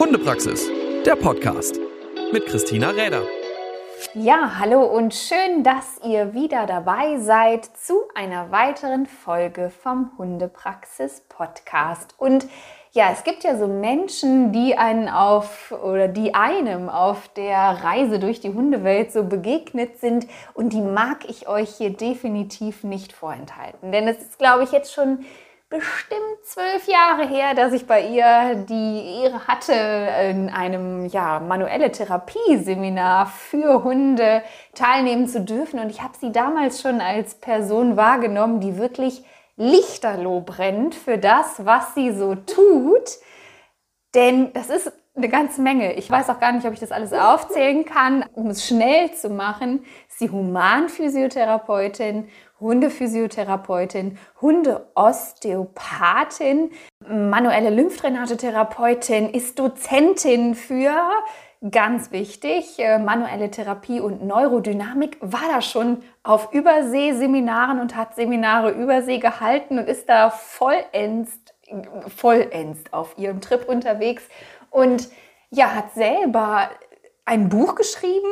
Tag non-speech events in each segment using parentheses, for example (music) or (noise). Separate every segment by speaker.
Speaker 1: Hundepraxis, der Podcast mit Christina Räder.
Speaker 2: Ja, hallo und schön, dass ihr wieder dabei seid zu einer weiteren Folge vom Hundepraxis Podcast. Und ja, es gibt ja so Menschen, die einen auf oder die einem auf der Reise durch die Hundewelt so begegnet sind und die mag ich euch hier definitiv nicht vorenthalten. Denn es ist, glaube ich, jetzt schon bestimmt zwölf Jahre her, dass ich bei ihr die Ehre hatte, in einem ja, manuelle Therapieseminar für Hunde teilnehmen zu dürfen. Und ich habe sie damals schon als Person wahrgenommen, die wirklich lichterloh brennt für das, was sie so tut. Denn das ist eine ganze Menge. Ich weiß auch gar nicht, ob ich das alles aufzählen kann. Um es schnell zu machen, ist sie Humanphysiotherapeutin Hundephysiotherapeutin, Hundeosteopathin, manuelle Lymphdrainagetherapeutin, ist Dozentin für ganz wichtig, äh, manuelle Therapie und Neurodynamik, war da schon auf Überseeseminaren und hat Seminare Übersee gehalten und ist da vollends, vollends auf ihrem Trip unterwegs und ja, hat selber ein Buch geschrieben,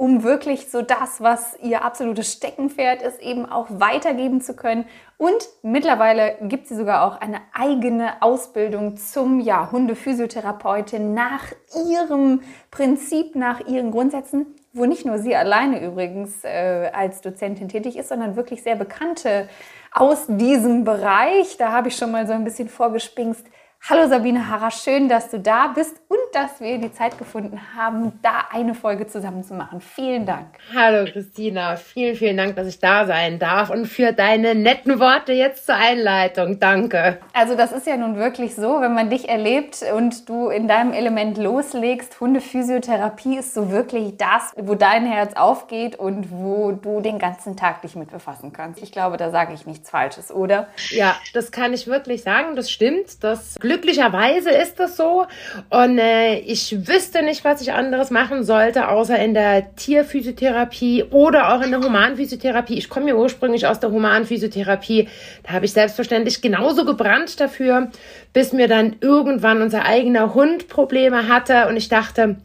Speaker 2: um wirklich so das, was ihr absolutes Steckenpferd ist, eben auch weitergeben zu können. Und mittlerweile gibt sie sogar auch eine eigene Ausbildung zum ja, Hundephysiotherapeutin nach ihrem Prinzip, nach ihren Grundsätzen, wo nicht nur sie alleine übrigens äh, als Dozentin tätig ist, sondern wirklich sehr bekannte aus diesem Bereich. Da habe ich schon mal so ein bisschen vorgespingst Hallo Sabine Harrer, schön, dass du da bist und dass wir die Zeit gefunden haben, da eine Folge zusammen zu machen. Vielen Dank.
Speaker 3: Hallo Christina, vielen, vielen Dank, dass ich da sein darf und für deine netten Worte jetzt zur Einleitung. Danke.
Speaker 2: Also das ist ja nun wirklich so, wenn man dich erlebt und du in deinem Element loslegst, Hundephysiotherapie ist so wirklich das, wo dein Herz aufgeht und wo du den ganzen Tag dich mit befassen kannst. Ich glaube, da sage ich nichts Falsches, oder?
Speaker 3: Ja, das kann ich wirklich sagen, das stimmt. Das glücklicherweise ist das so. Und äh, ich wüsste nicht, was ich anderes machen sollte, außer in der Tierphysiotherapie oder auch in der Humanphysiotherapie. Ich komme ja ursprünglich aus der Humanphysiotherapie. Da habe ich selbstverständlich genauso gebrannt dafür, bis mir dann irgendwann unser eigener Hund Probleme hatte und ich dachte,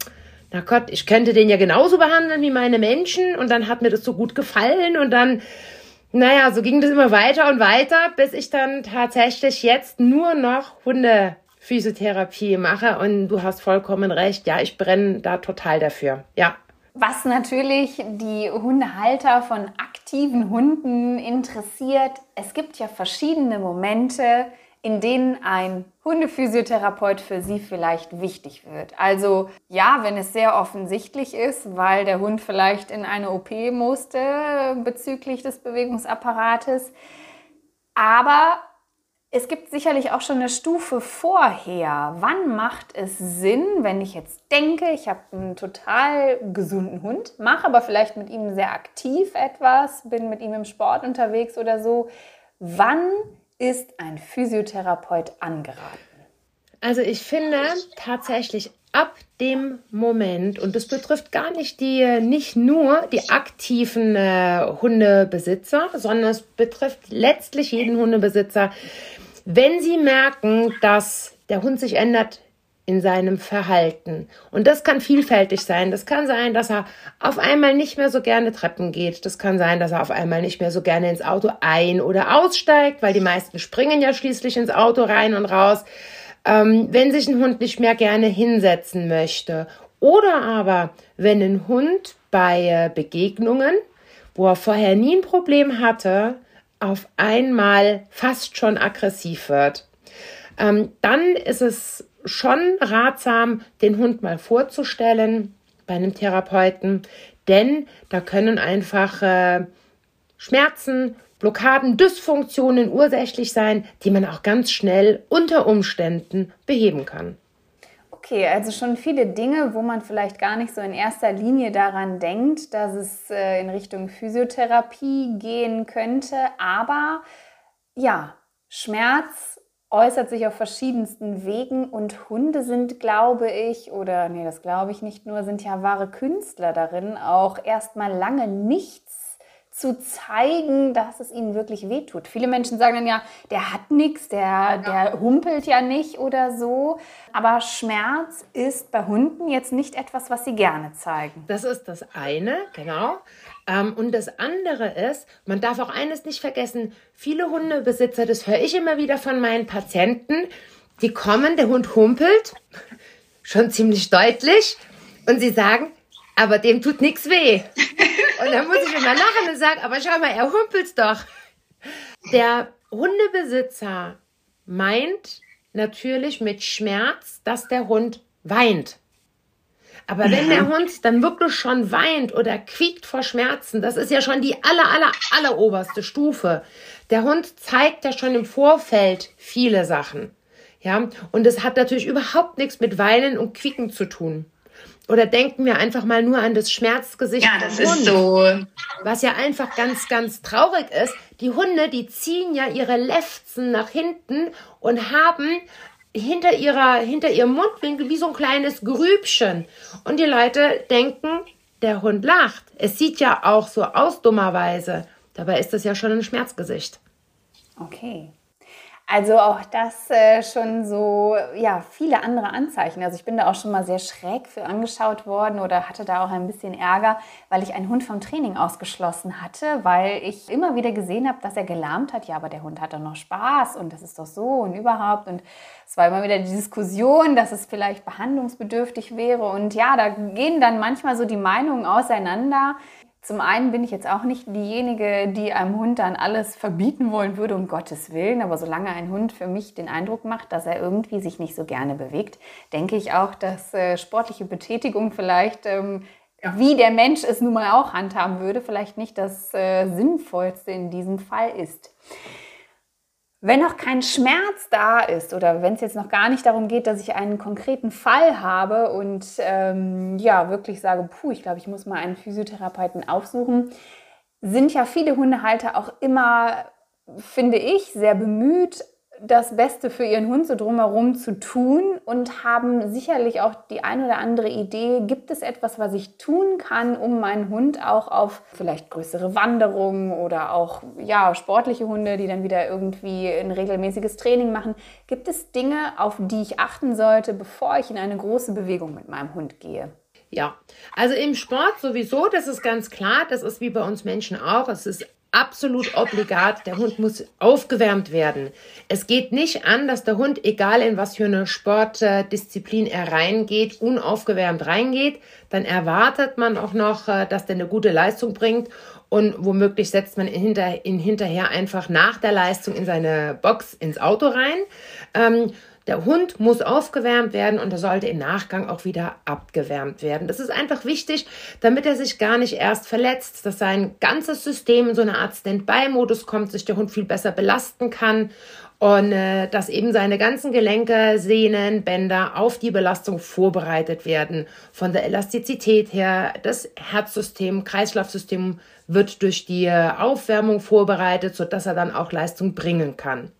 Speaker 3: na Gott, ich könnte den ja genauso behandeln wie meine Menschen und dann hat mir das so gut gefallen und dann naja, so ging das immer weiter und weiter, bis ich dann tatsächlich jetzt nur noch Hundephysiotherapie mache. Und du hast vollkommen recht. Ja, ich brenne da total dafür. Ja.
Speaker 2: Was natürlich die Hundehalter von aktiven Hunden interessiert, es gibt ja verschiedene Momente, in denen ein Hundephysiotherapeut für Sie vielleicht wichtig wird. Also ja, wenn es sehr offensichtlich ist, weil der Hund vielleicht in eine OP musste bezüglich des Bewegungsapparates. Aber es gibt sicherlich auch schon eine Stufe vorher. Wann macht es Sinn, wenn ich jetzt denke, ich habe einen total gesunden Hund, mache aber vielleicht mit ihm sehr aktiv etwas, bin mit ihm im Sport unterwegs oder so. Wann ist ein Physiotherapeut angeraten?
Speaker 3: Also ich finde tatsächlich ab dem Moment, und das betrifft gar nicht die, nicht nur die aktiven äh, Hundebesitzer, sondern es betrifft letztlich jeden Hundebesitzer, wenn sie merken, dass der Hund sich ändert in seinem Verhalten. Und das kann vielfältig sein. Das kann sein, dass er auf einmal nicht mehr so gerne Treppen geht. Das kann sein, dass er auf einmal nicht mehr so gerne ins Auto ein- oder aussteigt, weil die meisten springen ja schließlich ins Auto rein und raus. Ähm, wenn sich ein Hund nicht mehr gerne hinsetzen möchte. Oder aber, wenn ein Hund bei äh, Begegnungen, wo er vorher nie ein Problem hatte, auf einmal fast schon aggressiv wird. Ähm, dann ist es schon ratsam, den Hund mal vorzustellen bei einem Therapeuten, denn da können einfach äh, Schmerzen, Blockaden, Dysfunktionen ursächlich sein, die man auch ganz schnell unter Umständen beheben kann.
Speaker 2: Okay, also schon viele Dinge, wo man vielleicht gar nicht so in erster Linie daran denkt, dass es äh, in Richtung Physiotherapie gehen könnte. Aber ja, Schmerz äußert sich auf verschiedensten Wegen und Hunde sind, glaube ich, oder nee, das glaube ich nicht nur, sind ja wahre Künstler darin, auch erstmal lange nichts zu zeigen, dass es ihnen wirklich wehtut. Viele Menschen sagen dann ja, der hat nichts, der, der humpelt ja nicht oder so. Aber Schmerz ist bei Hunden jetzt nicht etwas, was sie gerne zeigen.
Speaker 3: Das ist das eine, genau. Ähm, und das andere ist, man darf auch eines nicht vergessen, viele Hundebesitzer, das höre ich immer wieder von meinen Patienten, die kommen, der Hund humpelt, (laughs) schon ziemlich deutlich, und sie sagen, aber dem tut nichts weh. Und dann muss ich immer lachen und sagen, aber schau mal, er humpelt doch. Der Hundebesitzer meint natürlich mit Schmerz, dass der Hund weint. Aber wenn der Hund dann wirklich schon weint oder quiekt vor Schmerzen, das ist ja schon die aller, aller, aller oberste Stufe. Der Hund zeigt ja schon im Vorfeld viele Sachen. Ja, und es hat natürlich überhaupt nichts mit Weinen und Quieken zu tun. Oder denken wir einfach mal nur an das Schmerzgesicht.
Speaker 4: Ja, das Hund, ist so.
Speaker 3: Was ja einfach ganz, ganz traurig ist. Die Hunde, die ziehen ja ihre Lefzen nach hinten und haben hinter ihrer, hinter ihrem Mundwinkel wie so ein kleines Grübchen. Und die Leute denken, der Hund lacht. Es sieht ja auch so aus, dummerweise. Dabei ist das ja schon ein Schmerzgesicht.
Speaker 2: Okay. Also auch das äh, schon so, ja, viele andere Anzeichen. Also ich bin da auch schon mal sehr schräg für angeschaut worden oder hatte da auch ein bisschen Ärger, weil ich einen Hund vom Training ausgeschlossen hatte, weil ich immer wieder gesehen habe, dass er gelahmt hat. Ja, aber der Hund hat doch noch Spaß und das ist doch so und überhaupt. Und es war immer wieder die Diskussion, dass es vielleicht behandlungsbedürftig wäre. Und ja, da gehen dann manchmal so die Meinungen auseinander. Zum einen bin ich jetzt auch nicht diejenige, die einem Hund dann alles verbieten wollen würde, um Gottes Willen. Aber solange ein Hund für mich den Eindruck macht, dass er irgendwie sich nicht so gerne bewegt, denke ich auch, dass äh, sportliche Betätigung vielleicht, ähm, wie der Mensch es nun mal auch handhaben würde, vielleicht nicht das äh, Sinnvollste in diesem Fall ist. Wenn noch kein Schmerz da ist oder wenn es jetzt noch gar nicht darum geht, dass ich einen konkreten Fall habe und ähm, ja wirklich sage, puh, ich glaube, ich muss mal einen Physiotherapeuten aufsuchen, sind ja viele Hundehalter auch immer, finde ich, sehr bemüht, das Beste für ihren Hund so drumherum zu tun und haben sicherlich auch die ein oder andere Idee, gibt es etwas, was ich tun kann, um meinen Hund auch auf vielleicht größere Wanderungen oder auch ja, sportliche Hunde, die dann wieder irgendwie ein regelmäßiges Training machen, gibt es Dinge, auf die ich achten sollte, bevor ich in eine große Bewegung mit meinem Hund gehe?
Speaker 3: Ja, also im Sport sowieso, das ist ganz klar, das ist wie bei uns Menschen auch. Es ist absolut obligat. Der Hund muss aufgewärmt werden. Es geht nicht an, dass der Hund, egal in was für eine Sportdisziplin er reingeht, unaufgewärmt reingeht. Dann erwartet man auch noch, äh, dass der eine gute Leistung bringt. Und womöglich setzt man ihn, hinter, ihn hinterher einfach nach der Leistung in seine Box ins Auto rein. Ähm, der Hund muss aufgewärmt werden und er sollte im Nachgang auch wieder abgewärmt werden. Das ist einfach wichtig, damit er sich gar nicht erst verletzt, dass sein ganzes System in so eine Art Standby-Modus kommt, sich der Hund viel besser belasten kann und äh, dass eben seine ganzen Gelenke, Sehnen, Bänder auf die Belastung vorbereitet werden. Von der Elastizität her, das Herzsystem, Kreislaufsystem wird durch die Aufwärmung vorbereitet, sodass er dann auch Leistung bringen kann.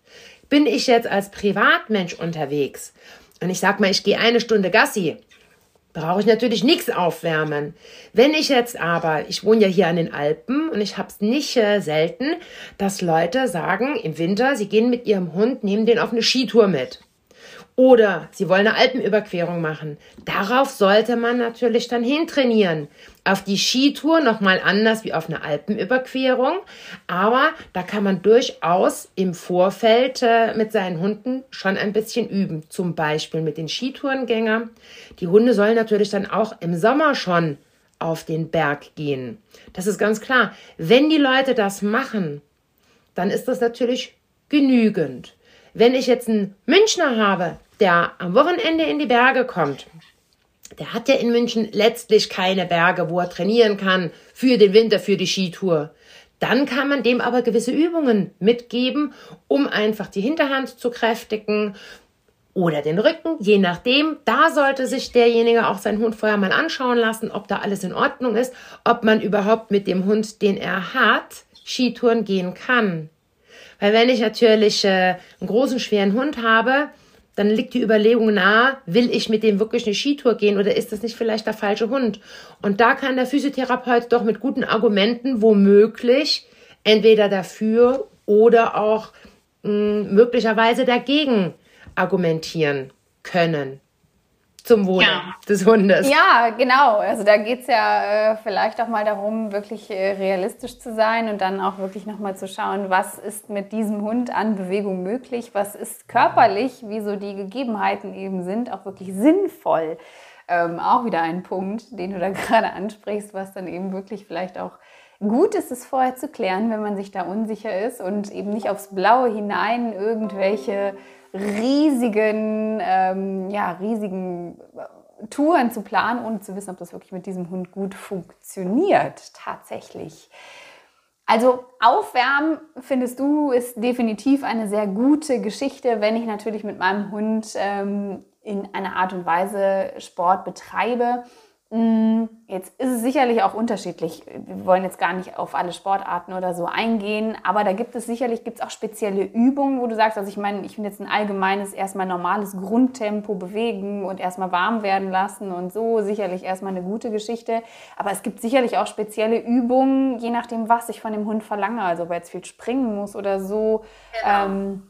Speaker 3: Bin ich jetzt als Privatmensch unterwegs und ich sag mal, ich gehe eine Stunde Gassi, brauche ich natürlich nichts aufwärmen. Wenn ich jetzt aber, ich wohne ja hier an den Alpen und ich habe es nicht äh, selten, dass Leute sagen im Winter, sie gehen mit ihrem Hund, nehmen den auf eine Skitour mit. Oder sie wollen eine Alpenüberquerung machen. Darauf sollte man natürlich dann hintrainieren. Auf die Skitour nochmal anders wie auf eine Alpenüberquerung. Aber da kann man durchaus im Vorfeld äh, mit seinen Hunden schon ein bisschen üben. Zum Beispiel mit den Skitourengängern. Die Hunde sollen natürlich dann auch im Sommer schon auf den Berg gehen. Das ist ganz klar. Wenn die Leute das machen, dann ist das natürlich genügend. Wenn ich jetzt einen Münchner habe, der am Wochenende in die Berge kommt, der hat ja in München letztlich keine Berge, wo er trainieren kann für den Winter, für die Skitour. Dann kann man dem aber gewisse Übungen mitgeben, um einfach die Hinterhand zu kräftigen oder den Rücken, je nachdem. Da sollte sich derjenige auch seinen Hund vorher mal anschauen lassen, ob da alles in Ordnung ist, ob man überhaupt mit dem Hund, den er hat, Skitouren gehen kann. Weil wenn ich natürlich äh, einen großen, schweren Hund habe, dann liegt die Überlegung nahe, will ich mit dem wirklich eine Skitour gehen oder ist das nicht vielleicht der falsche Hund? Und da kann der Physiotherapeut doch mit guten Argumenten womöglich entweder dafür oder auch mh, hm, möglicherweise dagegen argumentieren können zum Wohle ja. des Hundes.
Speaker 2: Ja, genau. Also da geht es ja äh, vielleicht auch mal darum, wirklich äh, realistisch zu sein und dann auch wirklich nochmal zu schauen, was ist mit diesem Hund an Bewegung möglich, was ist körperlich, wie so die Gegebenheiten eben sind, auch wirklich sinnvoll. Ähm, auch wieder ein Punkt, den du da (laughs) gerade ansprichst, was dann eben wirklich vielleicht auch gut ist, es vorher zu klären, wenn man sich da unsicher ist und eben nicht aufs Blaue hinein irgendwelche riesigen, ähm, ja, riesigen äh, Touren zu planen, ohne zu wissen, ob das wirklich mit diesem Hund gut funktioniert, tatsächlich. Also Aufwärmen, findest du, ist definitiv eine sehr gute Geschichte, wenn ich natürlich mit meinem Hund ähm, in einer Art und Weise Sport betreibe Mm, jetzt ist es sicherlich auch unterschiedlich. Wir wollen jetzt gar nicht auf alle Sportarten oder so eingehen, aber da gibt es sicherlich gibt's auch spezielle Übungen, wo du sagst, also ich meine, ich finde jetzt ein allgemeines, erstmal normales Grundtempo bewegen und erstmal warm werden lassen und so, sicherlich erstmal eine gute Geschichte. Aber es gibt sicherlich auch spezielle Übungen, je nachdem, was ich von dem Hund verlange. Also ob er jetzt viel springen muss oder so. Genau. Ähm,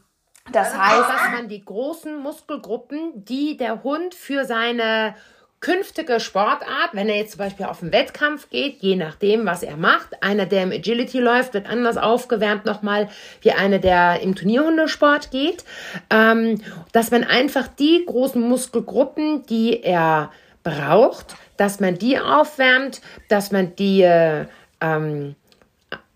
Speaker 3: das also heißt, dass man die großen Muskelgruppen, die der Hund für seine künftige Sportart, wenn er jetzt zum Beispiel auf den Wettkampf geht, je nachdem, was er macht. Einer, der im Agility läuft, wird anders aufgewärmt nochmal wie einer, der im Turnierhundesport geht. Ähm, dass man einfach die großen Muskelgruppen, die er braucht, dass man die aufwärmt, dass man die, äh, ähm,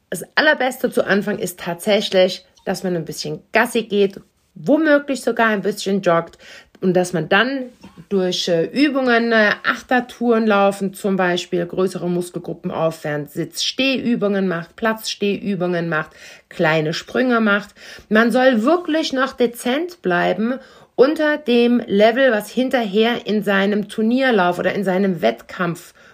Speaker 3: das Allerbeste zu Anfang ist tatsächlich, dass man ein bisschen Gassi geht, womöglich sogar ein bisschen joggt, und dass man dann durch äh, Übungen, äh, Achtertouren laufen zum Beispiel, größere Muskelgruppen aufwärmt, Sitz-Stehübungen macht, Platz-Stehübungen macht, kleine Sprünge macht. Man soll wirklich noch dezent bleiben unter dem Level, was hinterher in seinem Turnierlauf oder in seinem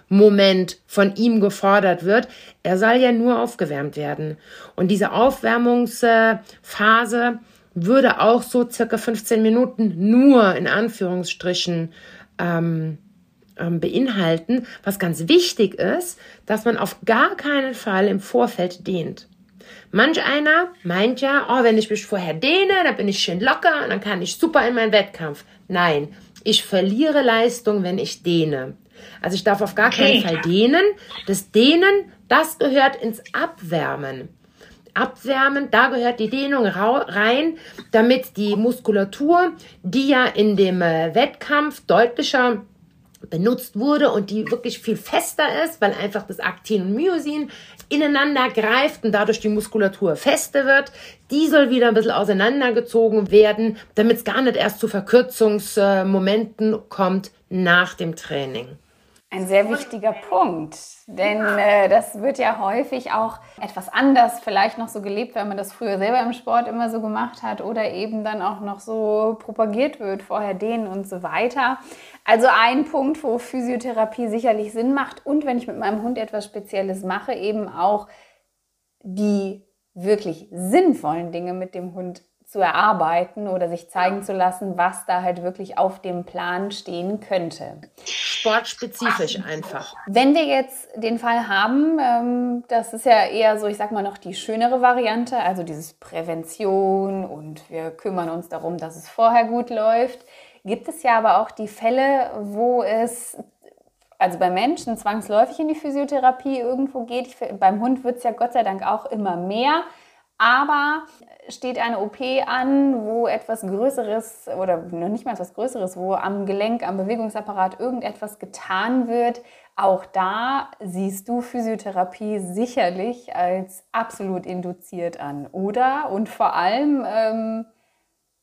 Speaker 3: Wettkampfmoment von ihm gefordert wird. Er soll ja nur aufgewärmt werden. Und diese Aufwärmungsphase würde auch so circa 15 Minuten nur in Anführungsstrichen ähm, ähm, beinhalten. Was ganz wichtig ist, dass man auf gar keinen Fall im Vorfeld dehnt. Manch einer meint ja, oh, wenn ich mich vorher dehne, dann bin ich schön locker und dann kann ich super in meinen Wettkampf. Nein, ich verliere Leistung, wenn ich dehne. Also ich darf auf gar keinen Fall dehnen. Das Dehnen, das gehört ins Abwärmen abwärmen. Da gehört die Dehnung rein, damit die Muskulatur, die ja in dem äh, Wettkampf deutlicher benutzt wurde und die wirklich viel fester ist, weil einfach das Aktin und Myosin ineinander greift und dadurch die Muskulatur fester wird. Die soll wieder ein bisschen auseinandergezogen werden, damit es gar nicht erst zu Verkürzungsmomenten kommt nach dem Training.
Speaker 2: Ein sehr wichtiger Punkt, denn äh, das wird ja häufig auch etwas anders vielleicht noch so gelebt, weil man das früher selber im Sport immer so gemacht hat oder eben dann auch noch so propagiert wird, vorher dehnen und so weiter. Also ein Punkt, wo Physiotherapie sicherlich Sinn macht und wenn ich mit meinem Hund etwas Spezielles mache, eben auch die wirklich sinnvollen Dinge mit dem Hund zu erarbeiten oder sich zeigen zu lassen, was da halt wirklich auf dem Plan stehen könnte.
Speaker 3: Sportspezifisch einfach.
Speaker 2: Wenn wir jetzt den Fall haben, ähm, das ist ja eher so, ich sag mal noch die schönere Variante, also dieses Prävention und wir kümmern uns darum, dass es vorher gut läuft. Gibt es ja aber auch die Fälle, wo es also bei Menschen zwangsläufig in die Physiotherapie irgendwo geht. Ich, beim Hund wird es ja Gott sei Dank auch immer mehr. Aber steht eine OP an, wo etwas Größeres oder noch nicht mal etwas Größeres, wo am Gelenk, am Bewegungsapparat irgendetwas getan wird, auch da siehst du Physiotherapie sicherlich als absolut induziert an, oder? Und vor allem, ähm,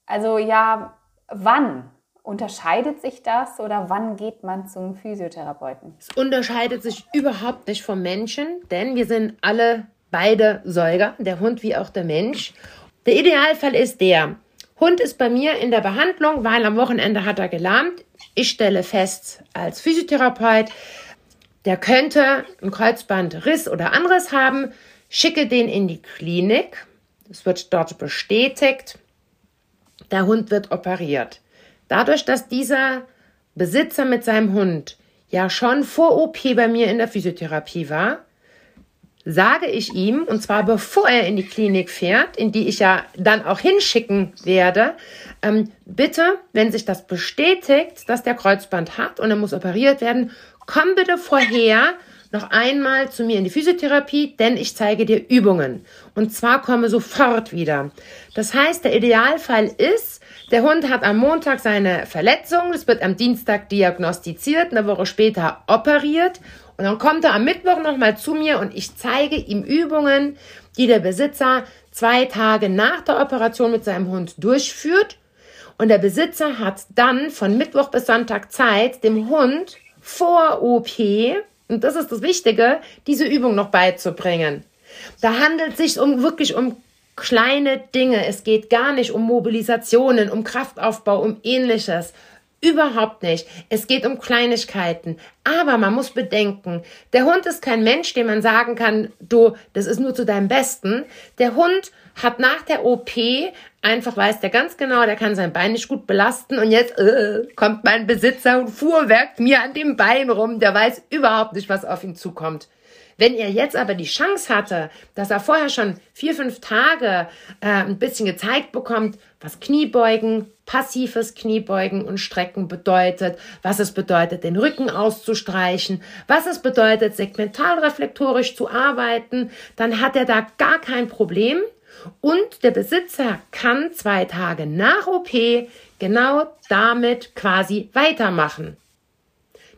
Speaker 2: also ja, wann? Unterscheidet sich das oder wann geht man zum Physiotherapeuten?
Speaker 3: Es unterscheidet sich überhaupt nicht vom Menschen, denn wir sind alle beide Säuger, der Hund wie auch der Mensch. Der Idealfall ist der, Hund ist bei mir in der Behandlung, weil am Wochenende hat er gelahmt. Ich stelle fest als Physiotherapeut, der könnte einen Kreuzbandriss oder anderes haben, schicke den in die Klinik. Es wird dort bestätigt. Der Hund wird operiert. Dadurch, dass dieser Besitzer mit seinem Hund ja schon vor OP bei mir in der Physiotherapie war, sage ich ihm, und zwar bevor er in die Klinik fährt, in die ich ja dann auch hinschicken werde, ähm, bitte, wenn sich das bestätigt, dass der Kreuzband hat und er muss operiert werden, komm bitte vorher noch einmal zu mir in die Physiotherapie, denn ich zeige dir Übungen. Und zwar komme sofort wieder. Das heißt, der Idealfall ist, der Hund hat am Montag seine Verletzung, es wird am Dienstag diagnostiziert, eine Woche später operiert und dann kommt er am Mittwoch nochmal zu mir und ich zeige ihm Übungen, die der Besitzer zwei Tage nach der Operation mit seinem Hund durchführt. Und der Besitzer hat dann von Mittwoch bis Sonntag Zeit, dem Hund vor OP, und das ist das Wichtige, diese Übung noch beizubringen. Da handelt es sich um wirklich um kleine Dinge. Es geht gar nicht um Mobilisationen, um Kraftaufbau, um ähnliches. Überhaupt nicht. Es geht um Kleinigkeiten. Aber man muss bedenken, der Hund ist kein Mensch, dem man sagen kann, du, das ist nur zu deinem Besten. Der Hund hat nach der OP einfach weiß der ganz genau, der kann sein Bein nicht gut belasten und jetzt äh, kommt mein Besitzer und fuhrwerkt mir an dem Bein rum. Der weiß überhaupt nicht, was auf ihn zukommt. Wenn er jetzt aber die Chance hatte, dass er vorher schon vier, fünf Tage äh, ein bisschen gezeigt bekommt, was Kniebeugen, passives Kniebeugen und Strecken bedeutet, was es bedeutet, den Rücken auszustreichen, was es bedeutet, segmentalreflektorisch zu arbeiten, dann hat er da gar kein Problem. Und der Besitzer kann zwei Tage nach OP genau damit quasi weitermachen.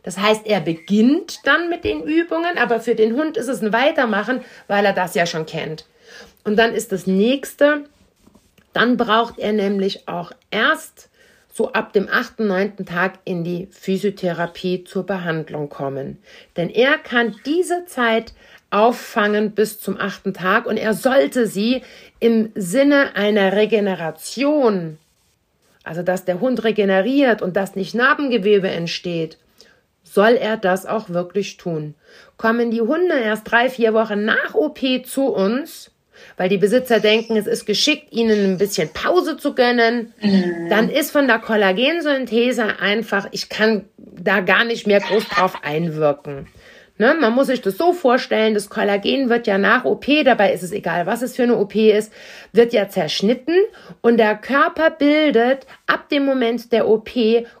Speaker 3: Das heißt, er beginnt dann mit den Übungen, aber für den Hund ist es ein Weitermachen, weil er das ja schon kennt. Und dann ist das nächste, dann braucht er nämlich auch erst so ab dem achten, neunten Tag in die Physiotherapie zur Behandlung kommen. Denn er kann diese Zeit auffangen bis zum achten Tag und er sollte sie im Sinne einer Regeneration, also dass der Hund regeneriert und dass nicht Narbengewebe entsteht, soll er das auch wirklich tun. Kommen die Hunde erst drei, vier Wochen nach OP zu uns, weil die Besitzer denken, es ist geschickt, ihnen ein bisschen Pause zu gönnen, mhm. dann ist von der Kollagensynthese einfach, ich kann da gar nicht mehr groß drauf einwirken. Ne, man muss sich das so vorstellen, das Kollagen wird ja nach OP, dabei ist es egal, was es für eine OP ist, wird ja zerschnitten und der Körper bildet ab dem Moment der OP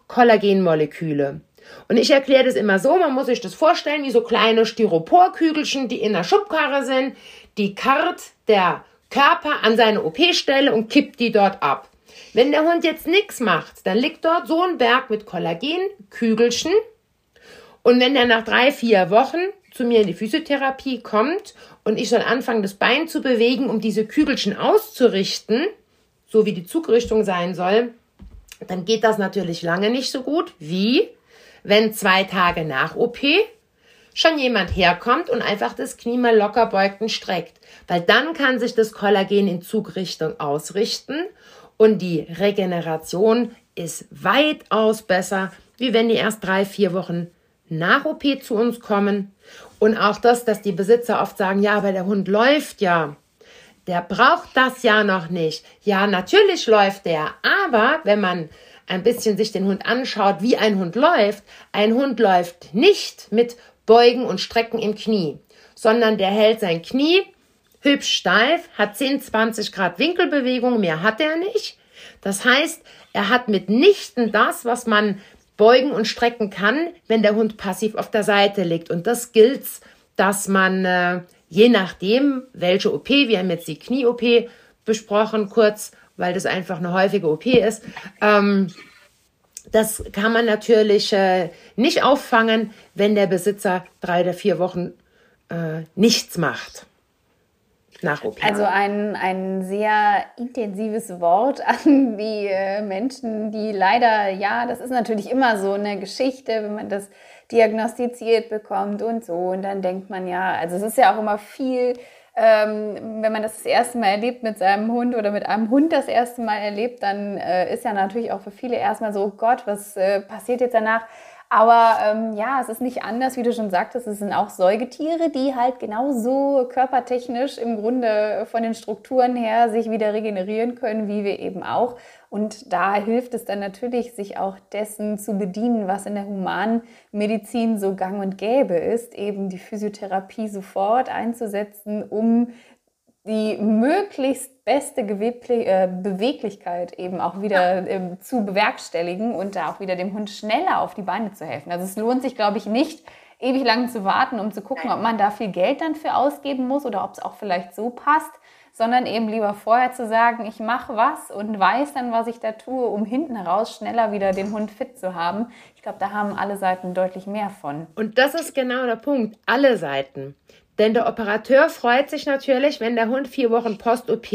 Speaker 3: Kollagenmoleküle. Und ich erkläre das immer so, man muss sich das vorstellen wie so kleine Styroporkügelchen, die in der Schubkarre sind, die karrt der Körper an seine OP-Stelle und kippt die dort ab. Wenn der Hund jetzt nichts macht, dann liegt dort so ein Berg mit Kollagenkügelchen. Und wenn er nach drei, vier Wochen zu mir in die Physiotherapie kommt und ich soll anfangen, das Bein zu bewegen, um diese Kügelchen auszurichten, so wie die Zugrichtung sein soll, dann geht das natürlich lange nicht so gut wie wenn zwei Tage nach OP schon jemand herkommt und einfach das Knie mal locker beugt und streckt. Weil dann kann sich das Kollagen in Zugrichtung ausrichten und die Regeneration ist weitaus besser, wie wenn die erst drei, vier Wochen nach OP zu uns kommen. Und auch das, dass die Besitzer oft sagen, ja, aber der Hund läuft ja. Der braucht das ja noch nicht. Ja, natürlich läuft der. Aber wenn man ein bisschen sich den Hund anschaut, wie ein Hund läuft, ein Hund läuft nicht mit Beugen und Strecken im Knie, sondern der hält sein Knie hübsch steif, hat 10, 20 Grad Winkelbewegung, mehr hat er nicht. Das heißt, er hat mitnichten das, was man beugen und strecken kann, wenn der Hund passiv auf der Seite liegt. Und das gilt, dass man äh, je nachdem, welche OP, wir haben jetzt die Knie-OP besprochen, kurz weil das einfach eine häufige OP ist. Ähm, das kann man natürlich äh, nicht auffangen, wenn der Besitzer drei oder vier Wochen äh, nichts macht. Nach OP.
Speaker 2: Also ein, ein sehr intensives Wort (laughs) an die äh, Menschen, die leider, ja, das ist natürlich immer so eine Geschichte, wenn man das diagnostiziert bekommt und so. Und dann denkt man ja, also es ist ja auch immer viel ähm, wenn man das das erste Mal erlebt mit seinem Hund oder mit einem Hund das erste Mal erlebt, dann äh, ist ja natürlich auch für viele erstmal so, oh Gott, was äh, passiert jetzt danach? Aber ähm, ja, es ist nicht anders, wie du schon sagtest, es sind auch Säugetiere, die halt genauso körpertechnisch im Grunde von den Strukturen her sich wieder regenerieren können, wie wir eben auch. Und da hilft es dann natürlich, sich auch dessen zu bedienen, was in der Humanmedizin so gang und gäbe ist, eben die Physiotherapie sofort einzusetzen, um die möglichst beste Gewebli äh, Beweglichkeit eben auch wieder äh, zu bewerkstelligen und da auch wieder dem Hund schneller auf die Beine zu helfen. Also es lohnt sich, glaube ich, nicht, ewig lang zu warten, um zu gucken, ob man da viel Geld dann für ausgeben muss oder ob es auch vielleicht so passt, sondern eben lieber vorher zu sagen, ich mache was und weiß dann, was ich da tue, um hinten heraus schneller wieder den Hund fit zu haben. Ich glaube, da haben alle Seiten deutlich mehr von.
Speaker 3: Und das ist genau der Punkt, alle Seiten. Denn der Operateur freut sich natürlich, wenn der Hund vier Wochen Post-OP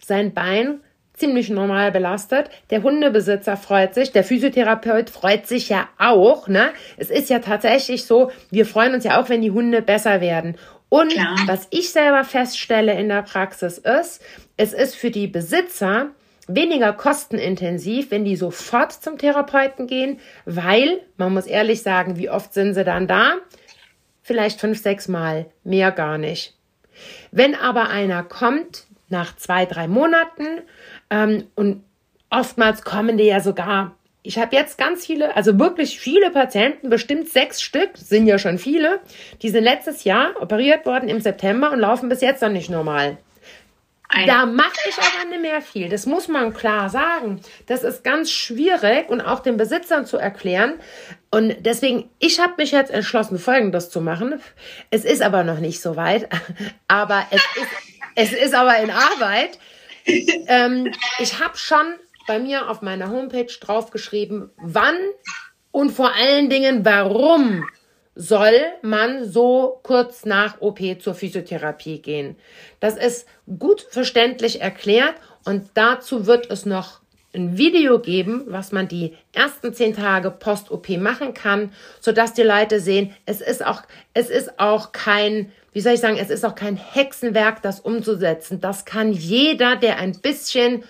Speaker 3: sein Bein ziemlich normal belastet. Der Hundebesitzer freut sich, der Physiotherapeut freut sich ja auch. Ne? Es ist ja tatsächlich so, wir freuen uns ja auch, wenn die Hunde besser werden. Und Klar. was ich selber feststelle in der Praxis ist, es ist für die Besitzer weniger kostenintensiv, wenn die sofort zum Therapeuten gehen, weil, man muss ehrlich sagen, wie oft sind sie dann da? Vielleicht fünf, sechs Mal, mehr gar nicht. Wenn aber einer kommt nach zwei, drei Monaten ähm, und oftmals kommen die ja sogar, ich habe jetzt ganz viele, also wirklich viele Patienten, bestimmt sechs Stück, sind ja schon viele, die sind letztes Jahr operiert worden im September und laufen bis jetzt noch nicht normal. Ein da mache ich aber nicht mehr viel. Das muss man klar sagen. Das ist ganz schwierig und auch den Besitzern zu erklären. Und deswegen, ich habe mich jetzt entschlossen, Folgendes zu machen. Es ist aber noch nicht so weit. (laughs) Aber es ist, es ist aber in Arbeit. Ähm, ich habe schon bei mir auf meiner Homepage draufgeschrieben, wann und vor allen Dingen warum soll man so kurz nach OP zur Physiotherapie gehen. Das ist gut verständlich erklärt und dazu wird es noch ein Video geben, was man die ersten zehn Tage Post-OP machen kann, sodass die Leute sehen, es ist auch, es ist auch kein, wie soll ich sagen, es ist auch kein Hexenwerk, das umzusetzen. Das kann jeder, der ein bisschen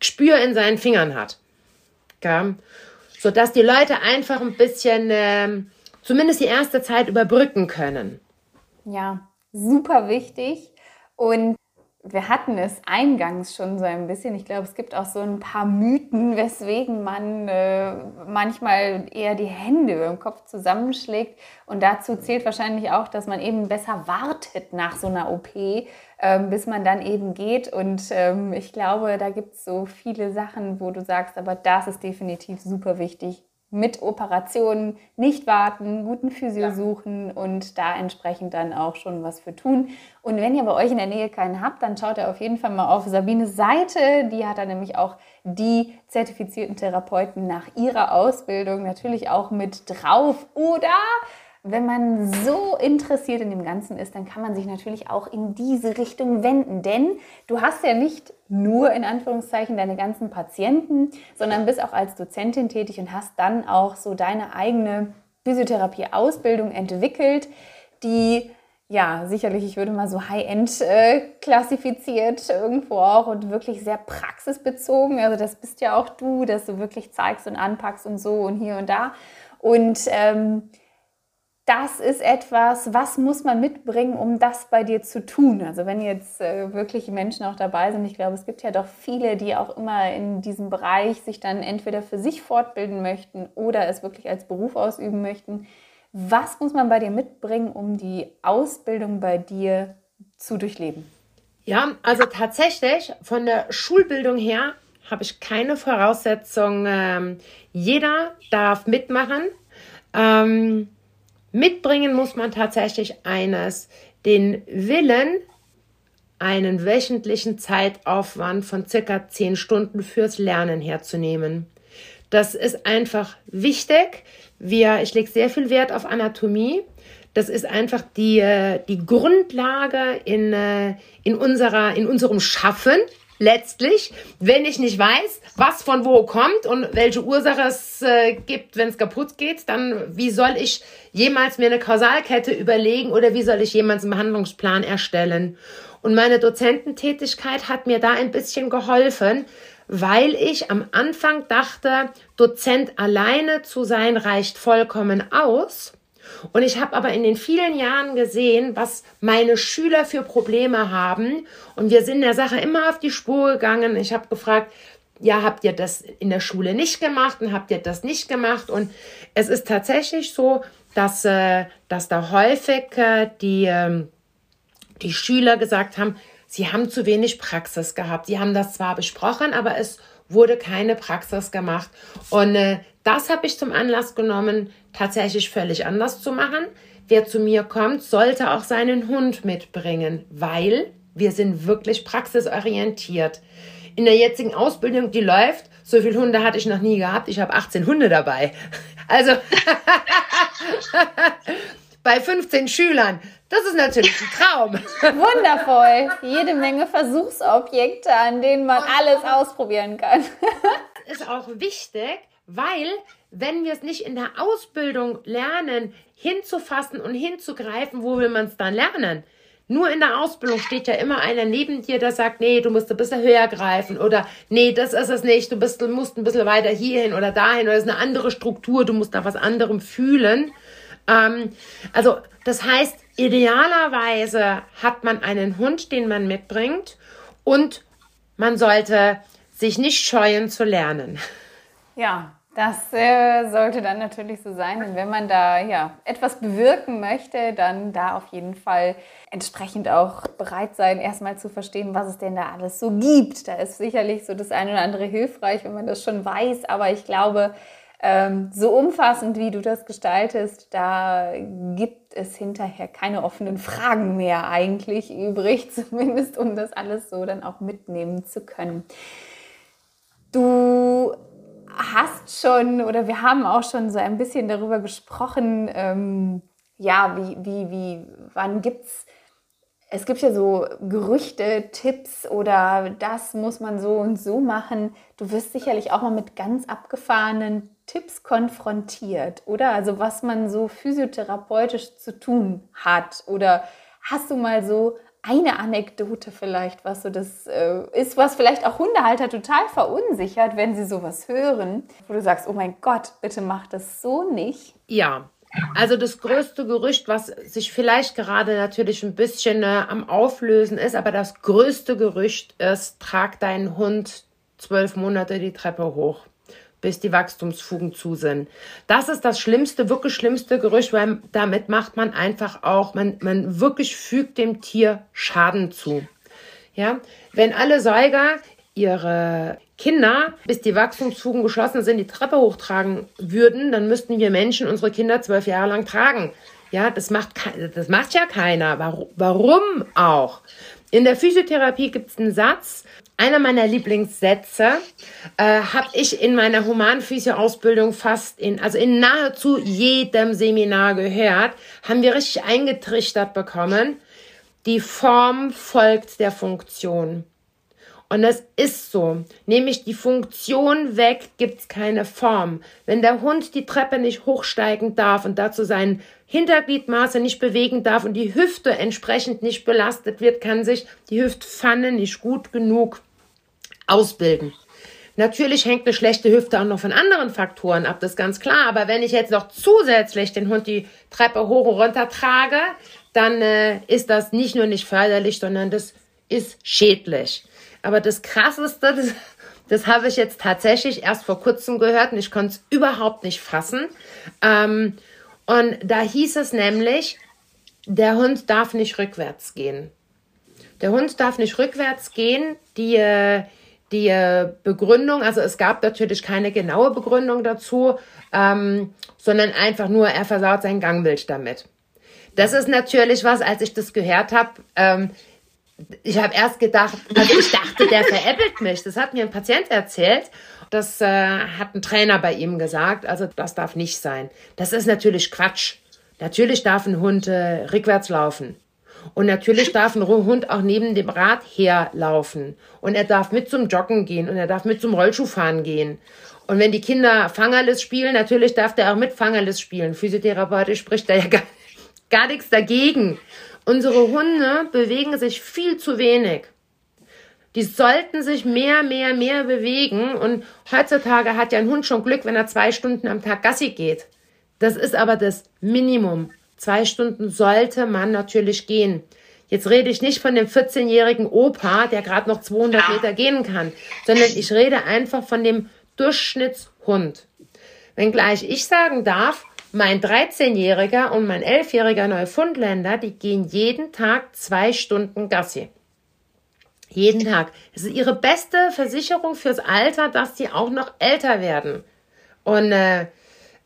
Speaker 3: Spür in seinen Fingern hat. Ja? Sodass die Leute einfach ein bisschen, ähm, zumindest die erste Zeit überbrücken können.
Speaker 2: Ja, super wichtig. Und wir hatten es eingangs schon so ein bisschen. Ich glaube, es gibt auch so ein paar Mythen, weswegen man äh, manchmal eher die Hände im Kopf zusammenschlägt. Und dazu zählt wahrscheinlich auch, dass man eben besser wartet nach so einer OP, ähm, bis man dann eben geht. Und ähm, ich glaube, da gibt es so viele Sachen, wo du sagst, aber das ist definitiv super wichtig, mit Operationen nicht warten, guten Physio ja. suchen und da entsprechend dann auch schon was für tun. Und wenn ihr bei euch in der Nähe keinen habt, dann schaut ihr auf jeden Fall mal auf Sabines Seite. Die hat da nämlich auch die zertifizierten Therapeuten nach ihrer Ausbildung natürlich auch mit drauf. Oder wenn man so interessiert in dem Ganzen ist, dann kann man sich natürlich auch in diese Richtung wenden. Denn du hast ja nicht nur in Anführungszeichen deine ganzen Patienten, sondern bist auch als Dozentin tätig und hast dann auch so deine eigene Physiotherapie-Ausbildung entwickelt, die ja sicherlich, ich würde mal so High-End äh, klassifiziert irgendwo auch und wirklich sehr praxisbezogen. Also das bist ja auch du, dass du wirklich zeigst und anpackst und so und hier und da. Und ähm, das ist etwas, was muss man mitbringen, um das bei dir zu tun? Also wenn jetzt äh, wirklich Menschen auch dabei sind, ich glaube, es gibt ja doch viele, die auch immer in diesem Bereich sich dann entweder für sich fortbilden möchten oder es wirklich als Beruf ausüben möchten. Was muss man bei dir mitbringen, um die Ausbildung bei dir zu durchleben?
Speaker 3: Ja, also tatsächlich von der Schulbildung her habe ich keine Voraussetzung. Ähm, jeder darf mitmachen. Ähm, Mitbringen muss man tatsächlich eines, den Willen, einen wöchentlichen Zeitaufwand von circa zehn Stunden fürs Lernen herzunehmen. Das ist einfach wichtig. Wir, ich lege sehr viel Wert auf Anatomie. Das ist einfach die, äh, die Grundlage in, äh, in, unserer, in unserem Schaffen letztlich, wenn ich nicht weiß, was von wo kommt und welche Ursache es äh, gibt, wenn es kaputt geht, dann wie soll ich jemals mir eine Kausalkette überlegen oder wie soll ich jemals einen Behandlungsplan erstellen? Und meine Dozententätigkeit hat mir da ein bisschen geholfen, weil ich am Anfang dachte, Dozent alleine zu sein reicht vollkommen aus. Und ich habe aber in den vielen Jahren gesehen, was meine Schüler für Probleme haben. Und wir sind der Sache immer auf die Spur gegangen. Ich habe gefragt, ja, habt ihr das in der Schule nicht gemacht und habt ihr das nicht gemacht? Und es ist tatsächlich so, dass, äh, dass da häufig äh, die, äh, die Schüler gesagt haben, sie haben zu wenig Praxis gehabt. Sie haben das zwar besprochen, aber es wurde keine Praxis gemacht. Und äh, das habe ich zum Anlass genommen, tatsächlich völlig anders zu machen. Wer zu mir kommt, sollte auch seinen Hund mitbringen, weil wir sind wirklich praxisorientiert. In der jetzigen Ausbildung, die läuft, so viele Hunde hatte ich noch nie gehabt. Ich habe 18 Hunde dabei. (laughs) Also (laughs) bei 15 Schülern. Das ist natürlich ein Traum. (laughs)
Speaker 2: Wundervoll. Jede Menge Versuchsobjekte, an denen man alles ausprobieren kann. (laughs)
Speaker 3: ist auch wichtig, weil wenn wir es nicht in der Ausbildung lernen, hinzufassen und hinzugreifen, wo will man es dann lernen? Nur in der Ausbildung steht ja immer einer neben dir, der sagt, nee, du musst ein bisschen höher greifen oder nee, das ist es nicht, du, bist, musst ein bisschen weiter hierhin oder dahin oder es ist eine andere Struktur, du musst da was anderem fühlen. Ähm, also das heißt, idealerweise hat man einen Hund, den man mitbringt und man sollte sich nicht scheuen zu lernen.
Speaker 2: Ja, das äh, sollte dann natürlich so sein. Und wenn man da ja etwas bewirken möchte, dann da auf jeden Fall entsprechend auch bereit sein, erstmal zu verstehen, was es denn da alles so gibt. Da ist sicherlich so das eine oder andere hilfreich, wenn man das schon weiß. Aber ich glaube, ähm, so umfassend, wie du das gestaltest, da gibt es hinterher keine offenen Fragen mehr eigentlich übrig, (laughs) zumindest um das alles so dann auch mitnehmen zu können. Du hast schon oder wir haben auch schon so ein bisschen darüber gesprochen, ähm, ja, wie, wie, wie, wann gibt's es gibt ja so Gerüchte, Tipps oder das muss man so und so machen. Du wirst sicherlich auch mal mit ganz abgefahrenen Tipps konfrontiert, oder? Also was man so physiotherapeutisch zu tun hat. Oder hast du mal so eine Anekdote vielleicht, was so das äh, ist, was vielleicht auch Hundehalter total verunsichert, wenn sie sowas hören, wo du sagst, oh mein Gott, bitte mach das so nicht.
Speaker 3: Ja, also das größte Gerücht, was sich vielleicht gerade natürlich ein bisschen äh, am Auflösen ist, aber das größte Gerücht ist, trag deinen Hund zwölf Monate die Treppe hoch bis die Wachstumsfugen zu sind. Das ist das schlimmste, wirklich schlimmste Gerücht, weil damit macht man einfach auch, man, man wirklich fügt dem Tier Schaden zu. Ja, wenn alle Säuger ihre Kinder, bis die Wachstumsfugen geschlossen sind, die Treppe hochtragen würden, dann müssten wir Menschen unsere Kinder zwölf Jahre lang tragen. Ja, das macht, das macht ja keiner. Warum auch? In der Physiotherapie gibt es einen Satz, einer meiner Lieblingssätze äh, habe ich in meiner Humanphysio-Ausbildung fast in, also in nahezu jedem Seminar gehört, haben wir richtig eingetrichtert bekommen. Die Form folgt der Funktion. Und das ist so. Nehme ich die Funktion weg, gibt's keine Form. Wenn der Hund die Treppe nicht hochsteigen darf und dazu sein Hintergliedmaße nicht bewegen darf und die Hüfte entsprechend nicht belastet wird, kann sich die Hüftpfanne nicht gut genug ausbilden. Natürlich hängt eine schlechte Hüfte auch noch von anderen Faktoren ab, das ist ganz klar. Aber wenn ich jetzt noch zusätzlich den Hund die Treppe hoch und runter trage, dann äh, ist das nicht nur nicht förderlich, sondern das ist schädlich. Aber das Krasseste, das, das habe ich jetzt tatsächlich erst vor kurzem gehört und ich konnte es überhaupt nicht fassen. Ähm, und da hieß es nämlich, der Hund darf nicht rückwärts gehen. Der Hund darf nicht rückwärts gehen. Die, die Begründung, also es gab natürlich keine genaue Begründung dazu, ähm, sondern einfach nur, er versaut sein Gangbild damit. Das ist natürlich was, als ich das gehört habe, ähm, ich habe erst gedacht, also ich dachte, der veräppelt mich. Das hat mir ein Patient erzählt. Das äh, hat ein Trainer bei ihm gesagt. Also das darf nicht sein. Das ist natürlich Quatsch. Natürlich darf ein Hund äh, rückwärts laufen. Und natürlich darf ein Hund auch neben dem Rad herlaufen. Und er darf mit zum Joggen gehen und er darf mit zum Rollschuhfahren gehen. Und wenn die Kinder Fangerlis spielen, natürlich darf der auch mit Fangerlis spielen. Physiotherapeutisch spricht da ja gar, gar nichts dagegen. Unsere Hunde bewegen sich viel zu wenig. Die sollten sich mehr, mehr, mehr bewegen. Und heutzutage hat ja ein Hund schon Glück, wenn er zwei Stunden am Tag Gassi geht. Das ist aber das Minimum. Zwei Stunden sollte man natürlich gehen. Jetzt rede ich nicht von dem 14-jährigen Opa, der gerade noch 200 Meter gehen kann, sondern ich rede einfach von dem Durchschnittshund. Wenngleich ich sagen darf, mein 13-jähriger und mein 11-jähriger Neufundländer, die gehen jeden Tag zwei Stunden Gassi. Jeden Tag. Es ist ihre beste Versicherung fürs Alter, dass die auch noch älter werden. Und äh,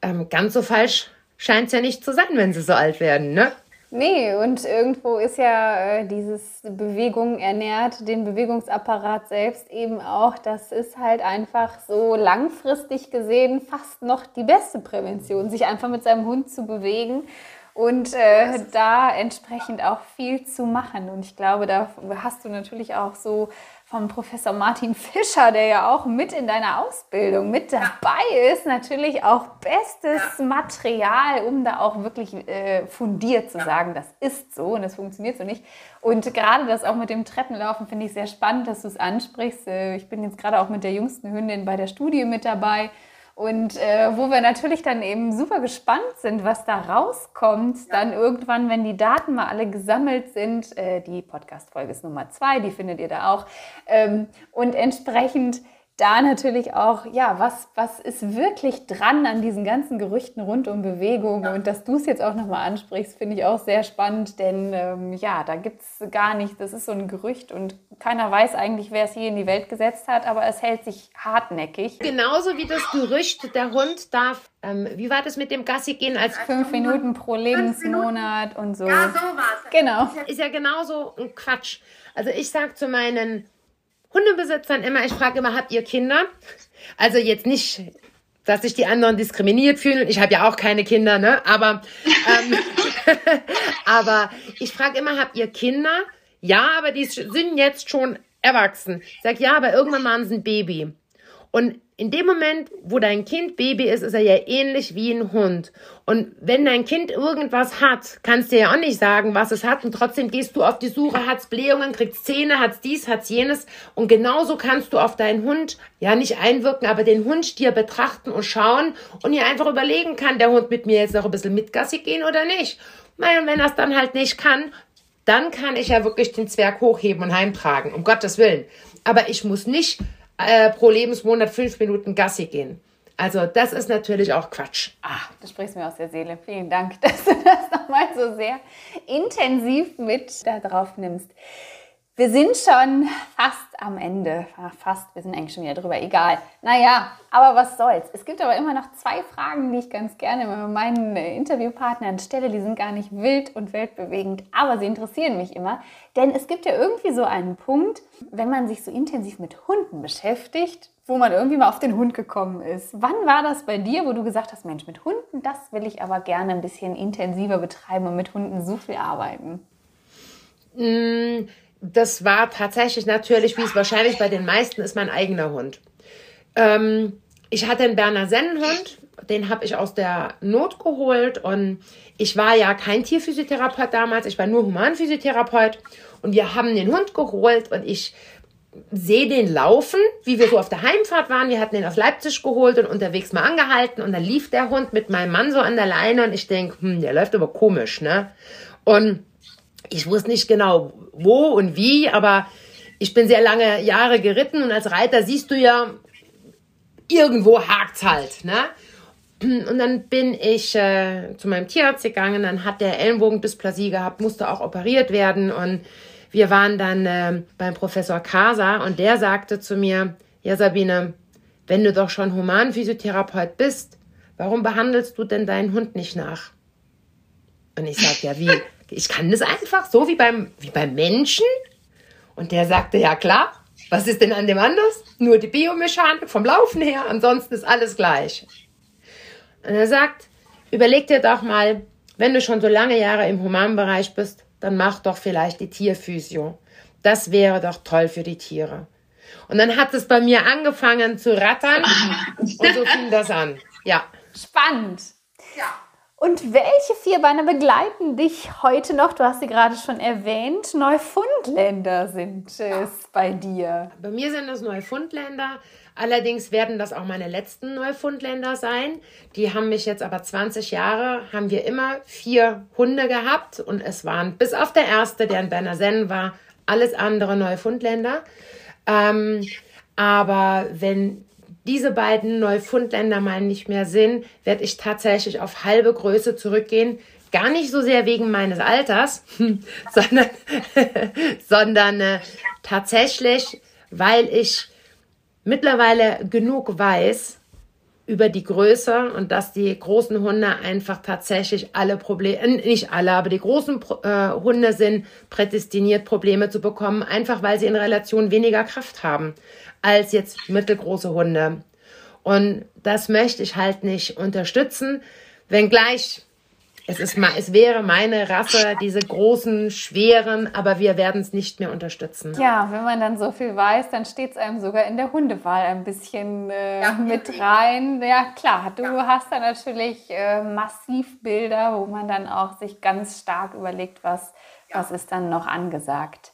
Speaker 3: ähm, ganz so falsch scheint es ja nicht zu sein, wenn sie so alt werden, ne?
Speaker 2: Nee, und irgendwo ist ja äh, dieses Bewegung ernährt, den Bewegungsapparat selbst eben auch. Das ist halt einfach so langfristig gesehen fast noch die beste Prävention, sich einfach mit seinem Hund zu bewegen und äh, da entsprechend auch viel zu machen. Und ich glaube, da hast du natürlich auch so vom Professor Martin Fischer, der ja auch mit in deiner Ausbildung mit dabei ist, natürlich auch bestes Material, um da auch wirklich äh, fundiert zu sagen, das ist so und das funktioniert so nicht. Und gerade das auch mit dem Treppenlaufen finde ich sehr spannend, dass du es ansprichst. Äh, ich bin jetzt gerade auch mit der jüngsten Hündin bei der Studie mit dabei und äh, wo wir natürlich dann eben super gespannt sind, was da rauskommt, ja. dann irgendwann, wenn die Daten mal alle gesammelt sind. Äh, die Podcast-Folge ist Nummer zwei, die findet ihr da auch. Ähm, und entsprechend da natürlich auch, ja, was, was ist wirklich dran an diesen ganzen Gerüchten rund um Bewegung und dass du es jetzt auch nochmal ansprichst, finde ich auch sehr spannend, denn ähm, ja, da gibt es gar nicht, das ist so ein Gerücht und keiner weiß eigentlich, wer es hier in die Welt gesetzt hat, aber es hält sich hartnäckig.
Speaker 3: Genauso wie das Gerücht, der Hund darf, ähm, wie war das mit dem Gassi gehen als
Speaker 2: fünf Minuten pro Lebensmonat und so.
Speaker 3: Ja, so war es. Genau. Ist ja genauso ein Quatsch. Also ich sage zu meinen Hundebesitzern immer, ich frage immer, habt ihr Kinder? Also jetzt nicht, dass sich die anderen diskriminiert fühlen. Ich habe ja auch keine Kinder, ne? Aber, ähm, (laughs) aber ich frage immer, habt ihr Kinder? Ja, aber die sind jetzt schon erwachsen. Ich sag ja, aber irgendwann waren sie ein Baby. Und in dem Moment, wo dein Kind Baby ist, ist er ja ähnlich wie ein Hund. Und wenn dein Kind irgendwas hat, kannst du ja auch nicht sagen, was es hat. Und trotzdem gehst du auf die Suche, hat's Blähungen, kriegt's Zähne, hat's dies, hat's jenes. Und genauso kannst du auf deinen Hund, ja nicht einwirken, aber den Hund dir betrachten und schauen und dir einfach überlegen, kann der Hund mit mir jetzt noch ein bisschen Mitgassi gehen oder nicht. Und wenn es dann halt nicht kann, dann kann ich ja wirklich den Zwerg hochheben und heimtragen, um Gottes Willen. Aber ich muss nicht äh, pro Lebensmonat fünf Minuten Gassi gehen. Also das ist natürlich auch Quatsch.
Speaker 2: Ah, du sprichst mir aus der Seele. Vielen Dank, (laughs) dass du das nochmal so sehr intensiv mit da drauf nimmst. Wir sind schon fast am Ende. Fast, wir sind eigentlich schon wieder drüber. Egal. Naja, aber was soll's. Es gibt aber immer noch zwei Fragen, die ich ganz gerne meinen Interviewpartnern stelle. Die sind gar nicht wild und weltbewegend, aber sie interessieren mich immer. Denn es gibt ja irgendwie so einen Punkt, wenn man sich so intensiv mit Hunden beschäftigt, wo man irgendwie mal auf den Hund gekommen ist. Wann war das bei dir, wo du gesagt hast, Mensch, mit Hunden, das will ich aber gerne ein bisschen intensiver betreiben und mit Hunden so viel arbeiten?
Speaker 3: Mmh das war tatsächlich natürlich, wie es wahrscheinlich bei den meisten ist, mein eigener Hund. Ähm, ich hatte einen Berner Sennenhund, den habe ich aus der Not geholt und ich war ja kein Tierphysiotherapeut damals, ich war nur Humanphysiotherapeut und wir haben den Hund geholt und ich sehe den laufen, wie wir so auf der Heimfahrt waren. Wir hatten den aus Leipzig geholt und unterwegs mal angehalten und dann lief der Hund mit meinem Mann so an der Leine und ich denke, hm, der läuft aber komisch, ne? Und ich wusste nicht genau, wo und wie, aber ich bin sehr lange Jahre geritten und als Reiter siehst du ja, irgendwo hakt's halt, ne? Und dann bin ich äh, zu meinem Tierarzt gegangen, dann hat der Ellenbogendysplasie gehabt, musste auch operiert werden und wir waren dann äh, beim Professor Casa und der sagte zu mir, ja Sabine, wenn du doch schon Humanphysiotherapeut bist, warum behandelst du denn deinen Hund nicht nach? Und ich sag, ja wie, (laughs) ich kann das einfach, so wie beim, wie beim Menschen. Und der sagte, ja klar, was ist denn an dem anders? Nur die Biomechanik vom Laufen her, ansonsten ist alles gleich. Und er sagt, überleg dir doch mal, wenn du schon so lange Jahre im Humanbereich bist, dann mach doch vielleicht die Tierphysio. Das wäre doch toll für die Tiere. Und dann hat es bei mir angefangen zu rattern (laughs) und so fing das an. Ja.
Speaker 2: Spannend. Ja. Und welche Vierbeiner begleiten dich heute noch? Du hast sie gerade schon erwähnt. Neufundländer sind es bei dir.
Speaker 3: Bei mir sind es Neufundländer. Allerdings werden das auch meine letzten Neufundländer sein. Die haben mich jetzt aber 20 Jahre, haben wir immer vier Hunde gehabt und es waren bis auf der erste, der in Berner war, alles andere Neufundländer. Ähm, aber wenn diese beiden Neufundländer mal nicht mehr sind, werde ich tatsächlich auf halbe Größe zurückgehen. Gar nicht so sehr wegen meines Alters, (laughs) sondern, (laughs) sondern äh, tatsächlich, weil ich mittlerweile genug weiß über die Größe und dass die großen Hunde einfach tatsächlich alle Probleme, äh, nicht alle, aber die großen äh, Hunde sind prädestiniert, Probleme zu bekommen, einfach weil sie in Relation weniger Kraft haben als jetzt mittelgroße Hunde. Und das möchte ich halt nicht unterstützen, wenngleich es, ist, es wäre meine Rasse, diese großen, schweren, aber wir werden es nicht mehr unterstützen.
Speaker 2: Ja, wenn man dann so viel weiß, dann steht es einem sogar in der Hundewahl ein bisschen äh, ja. mit rein. Ja, klar, du ja. hast da natürlich äh, massiv Bilder, wo man dann auch sich ganz stark überlegt, was, ja. was ist dann noch angesagt.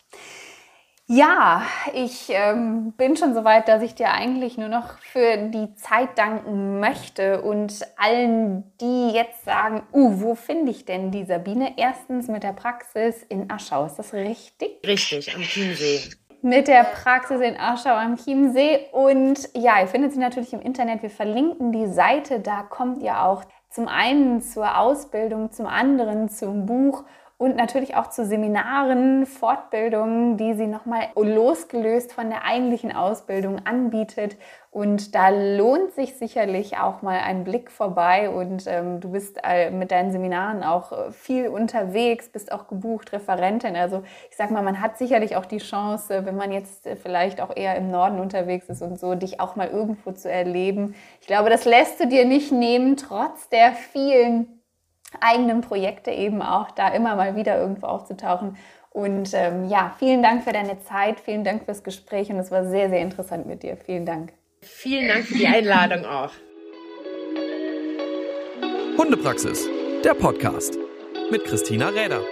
Speaker 2: Ja, ich ähm, bin schon so weit, dass ich dir eigentlich nur noch für die Zeit danken möchte und allen, die jetzt sagen, uh, wo finde ich denn die Sabine? Erstens mit der Praxis in Aschau, ist das richtig?
Speaker 3: Richtig, am Chiemsee.
Speaker 2: Mit der Praxis in Aschau am Chiemsee und ja, ihr findet sie natürlich im Internet. Wir verlinken die Seite, da kommt ihr auch zum einen zur Ausbildung, zum anderen zum Buch und natürlich auch zu Seminaren, Fortbildungen, die sie nochmal losgelöst von der eigentlichen Ausbildung anbietet. Und da lohnt sich sicherlich auch mal ein Blick vorbei. Und ähm, du bist äh, mit deinen Seminaren auch äh, viel unterwegs, bist auch gebucht, Referentin. Also ich sag mal, man hat sicherlich auch die Chance, wenn man jetzt äh, vielleicht auch eher im Norden unterwegs ist und so, dich auch mal irgendwo zu erleben. Ich glaube, das lässt du dir nicht nehmen, trotz der vielen eigenen Projekte eben auch da immer mal wieder irgendwo aufzutauchen. Und ähm, ja, vielen Dank für deine Zeit, vielen Dank fürs Gespräch und es war sehr, sehr interessant mit dir. Vielen Dank.
Speaker 3: Vielen Dank für die Einladung auch.
Speaker 1: Hundepraxis, der Podcast mit Christina Räder.